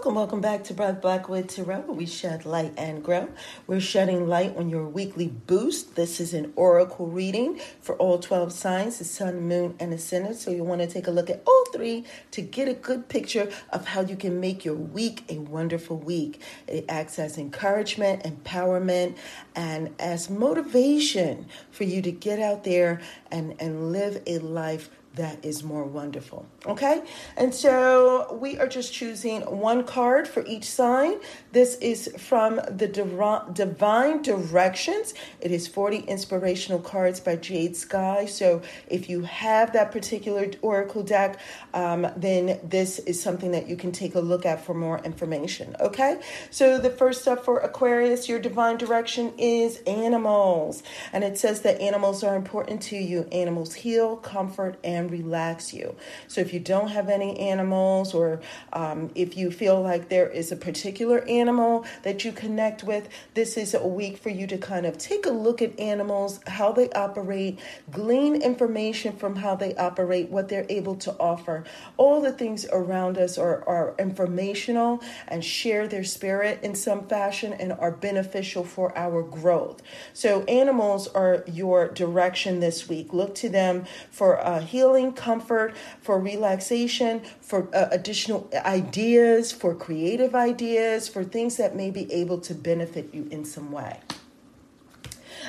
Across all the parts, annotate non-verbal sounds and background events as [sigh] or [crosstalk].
Welcome, welcome back to Brother Blackwood Tarot, where we shed light and grow. We're shedding light on your weekly boost. This is an oracle reading for all 12 signs the sun, moon, and ascendant. So you want to take a look at all three to get a good picture of how you can make your week a wonderful week. It acts as encouragement, empowerment, and as motivation for you to get out there and, and live a life that is more wonderful. Okay? And so we are just choosing one card for each sign. This is from the Divine Directions. It is 40 inspirational cards by Jade Sky. So if you have that particular Oracle deck, um, then this is something that you can take a look at for more information. Okay? So the first up for Aquarius, your Divine Direction is animals. And it says that animals are important to you. Animals heal, comfort, and and relax you. So if you don't have any animals, or um, if you feel like there is a particular animal that you connect with, this is a week for you to kind of take a look at animals, how they operate, glean information from how they operate, what they're able to offer. All the things around us are, are informational and share their spirit in some fashion and are beneficial for our growth. So animals are your direction this week. Look to them for uh, healing healing, comfort, for relaxation, for uh, additional ideas, for creative ideas, for things that may be able to benefit you in some way.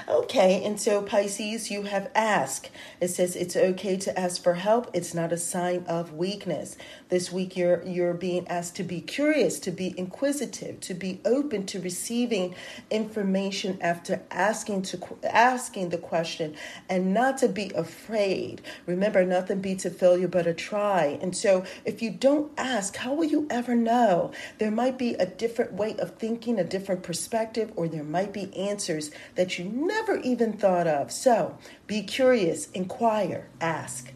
Okay, and so Pisces, you have asked. It says it's okay to ask for help. It's not a sign of weakness. This week you're you're being asked to be curious, to be inquisitive, to be open to receiving information after asking to asking the question and not to be afraid. Remember, nothing beats a failure but a try. And so if you don't ask, how will you ever know? There might be a different way of thinking, a different perspective, or there might be answers that you never even thought of. So be curious, inquire, ask.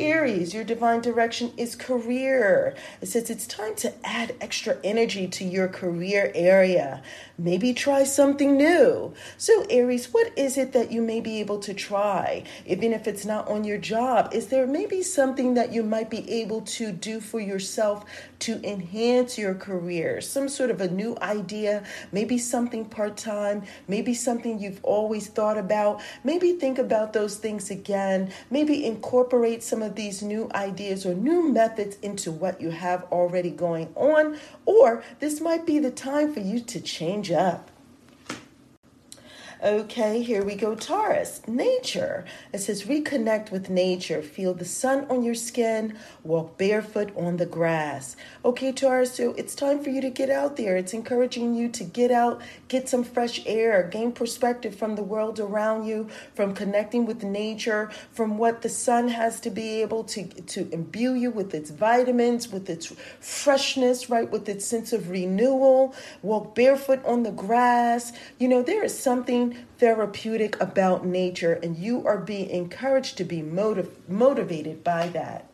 Aries, your divine direction is career. It says it's time to add extra energy to your career area. Maybe try something new. So, Aries, what is it that you may be able to try? Even if it's not on your job, is there maybe something that you might be able to do for yourself to enhance your career? Some sort of a new idea, maybe something part time, maybe something you've always thought about. Maybe think about those things again. Maybe incorporate some of of these new ideas or new methods into what you have already going on, or this might be the time for you to change up. Okay, here we go, Taurus. Nature. It says reconnect with nature. Feel the sun on your skin. Walk barefoot on the grass. Okay, Taurus, so it's time for you to get out there. It's encouraging you to get out, get some fresh air, gain perspective from the world around you, from connecting with nature, from what the sun has to be able to, to imbue you with its vitamins, with its freshness, right, with its sense of renewal. Walk barefoot on the grass. You know, there is something therapeutic about nature, and you are being encouraged to be motiv- motivated by that.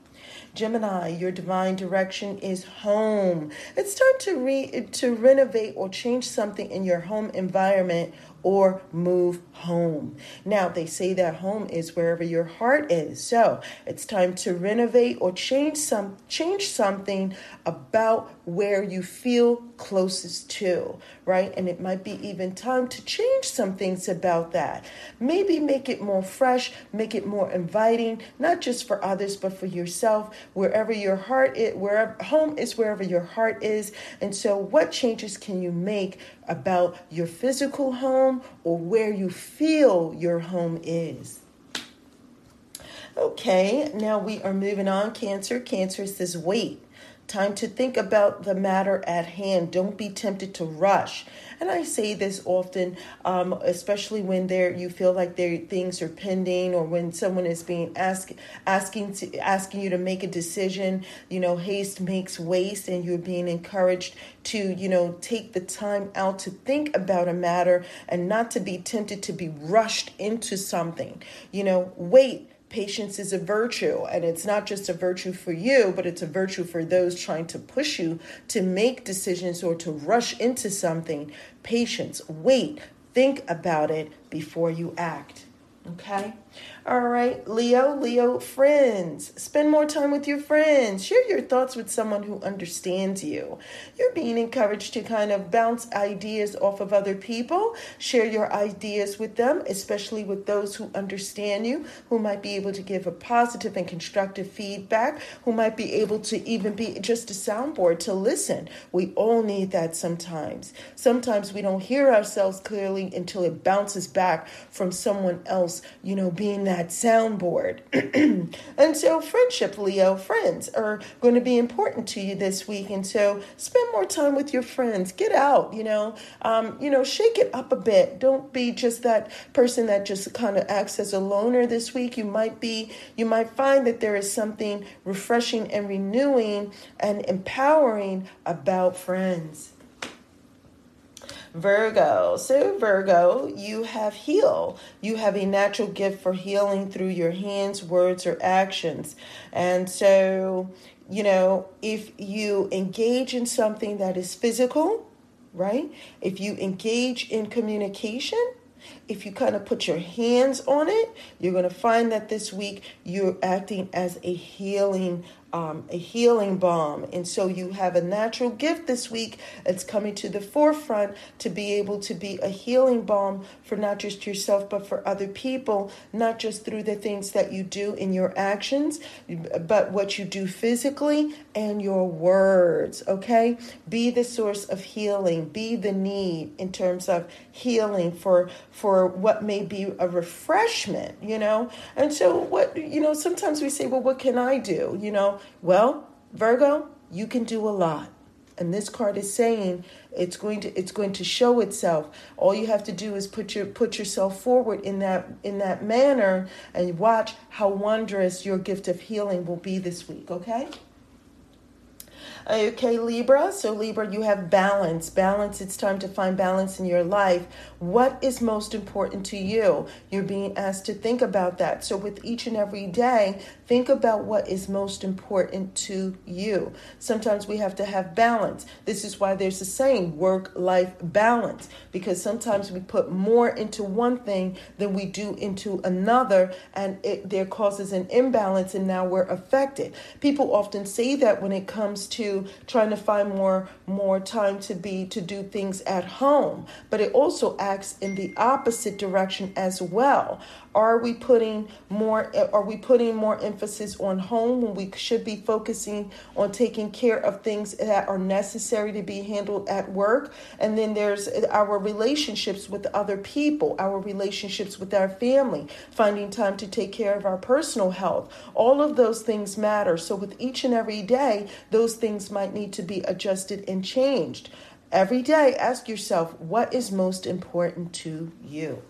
Gemini, your divine direction is home. It's time to re- to renovate or change something in your home environment or move home. Now, they say that home is wherever your heart is. So, it's time to renovate or change some change something about where you feel closest to, right? And it might be even time to change some things about that. Maybe make it more fresh, make it more inviting, not just for others but for yourself. Wherever your heart is, wherever home is wherever your heart is. And so what changes can you make about your physical home or where you feel your home is? Okay, now we are moving on. Cancer. Cancer says wait. Time to think about the matter at hand. Don't be tempted to rush. And I say this often, um, especially when there you feel like there things are pending, or when someone is being ask, asking to, asking you to make a decision. You know, haste makes waste, and you're being encouraged to you know take the time out to think about a matter and not to be tempted to be rushed into something. You know, wait Patience is a virtue, and it's not just a virtue for you, but it's a virtue for those trying to push you to make decisions or to rush into something. Patience, wait, think about it before you act. Okay? All right, Leo, Leo, friends. Spend more time with your friends. Share your thoughts with someone who understands you. You're being encouraged to kind of bounce ideas off of other people. Share your ideas with them, especially with those who understand you, who might be able to give a positive and constructive feedback, who might be able to even be just a soundboard to listen. We all need that sometimes. Sometimes we don't hear ourselves clearly until it bounces back from someone else, you know, being that soundboard. [clears throat] and so, friendship, Leo, friends are going to be important to you this week. And so, spend more time with your friends. Get out, you know, um, you know, shake it up a bit. Don't be just that person that just kind of acts as a loner this week. You might be, you might find that there is something refreshing and renewing and empowering about friends. Virgo. So, Virgo, you have heal. You have a natural gift for healing through your hands, words, or actions. And so, you know, if you engage in something that is physical, right? If you engage in communication, if you kind of put your hands on it, you're going to find that this week you're acting as a healing um, a healing balm. And so you have a natural gift this week that's coming to the forefront to be able to be a healing balm for not just yourself, but for other people, not just through the things that you do in your actions, but what you do physically and your words. Okay? Be the source of healing, be the need in terms of healing for for what may be a refreshment, you know? And so what you know, sometimes we say, well, what can I do? You know, well, Virgo, you can do a lot. And this card is saying it's going to it's going to show itself. All you have to do is put your put yourself forward in that in that manner and watch how wondrous your gift of healing will be this week, okay? Okay, Libra. So, Libra, you have balance. Balance, it's time to find balance in your life. What is most important to you? You're being asked to think about that. So, with each and every day, think about what is most important to you. Sometimes we have to have balance. This is why there's a saying work life balance, because sometimes we put more into one thing than we do into another, and it there causes an imbalance, and now we're affected. People often say that when it comes to trying to find more more time to be to do things at home but it also acts in the opposite direction as well are we putting more are we putting more emphasis on home when we should be focusing on taking care of things that are necessary to be handled at work? And then there's our relationships with other people, our relationships with our family, finding time to take care of our personal health. All of those things matter. So with each and every day, those things might need to be adjusted and changed. Every day, ask yourself what is most important to you.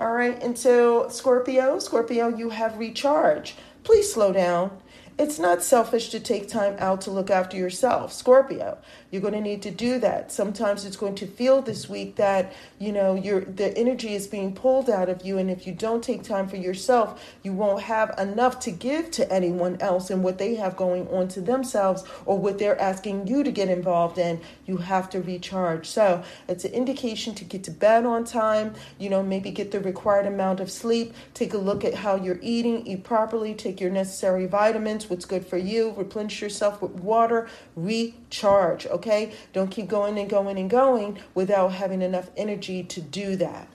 All right, and so Scorpio, Scorpio, you have recharge. Please slow down. It's not selfish to take time out to look after yourself. Scorpio, you're going to need to do that. Sometimes it's going to feel this week that, you know, your the energy is being pulled out of you and if you don't take time for yourself, you won't have enough to give to anyone else and what they have going on to themselves or what they're asking you to get involved in. You have to recharge. So, it's an indication to get to bed on time, you know, maybe get the required amount of sleep, take a look at how you're eating, eat properly, take your necessary vitamins, what's good for you, replenish yourself with water, recharge. Okay? Okay? Don't keep going and going and going without having enough energy to do that.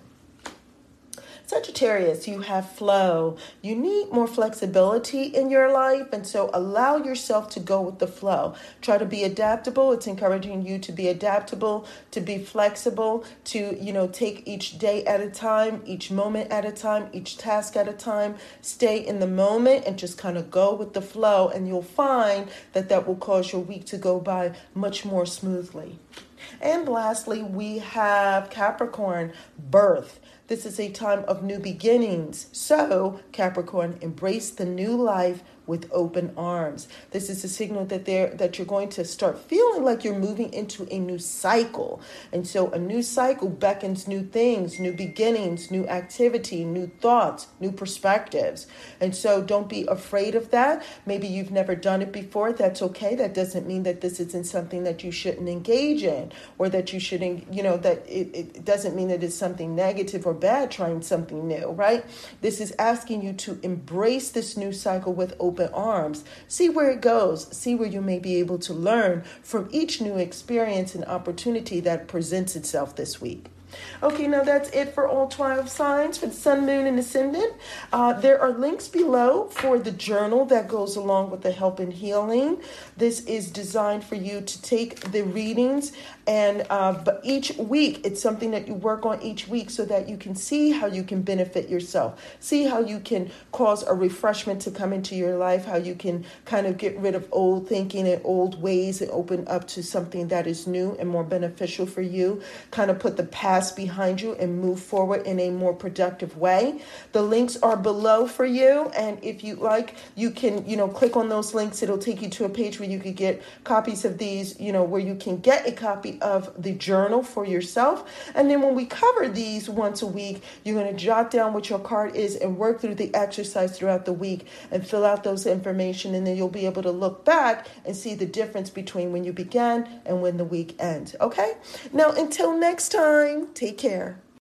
Sagittarius, you have flow. You need more flexibility in your life, and so allow yourself to go with the flow. Try to be adaptable. It's encouraging you to be adaptable, to be flexible, to, you know, take each day at a time, each moment at a time, each task at a time. Stay in the moment and just kind of go with the flow, and you'll find that that will cause your week to go by much more smoothly. And lastly, we have Capricorn, birth. This is a time of new beginnings. So, Capricorn, embrace the new life with open arms. This is a signal that they that you're going to start feeling like you're moving into a new cycle. And so a new cycle beckons new things, new beginnings, new activity, new thoughts, new perspectives. And so don't be afraid of that. Maybe you've never done it before. That's okay. That doesn't mean that this isn't something that you shouldn't engage in or that you shouldn't, you know, that it, it doesn't mean that it's something negative or bad trying something new, right? This is asking you to embrace this new cycle with open arms. See where it goes. See where you may be able to learn from each new experience and opportunity that presents itself this week. Okay, now that's it for all 12 signs for the sun, moon, and ascendant. Uh, there are links below for the journal that goes along with the help and healing. This is designed for you to take the readings and uh, but each week it's something that you work on each week so that you can see how you can benefit yourself see how you can cause a refreshment to come into your life how you can kind of get rid of old thinking and old ways and open up to something that is new and more beneficial for you kind of put the past behind you and move forward in a more productive way the links are below for you and if you like you can you know click on those links it'll take you to a page where you could get copies of these you know where you can get a copy of the journal for yourself. And then when we cover these once a week, you're going to jot down what your card is and work through the exercise throughout the week and fill out those information. And then you'll be able to look back and see the difference between when you began and when the week ends. Okay? Now, until next time, take care.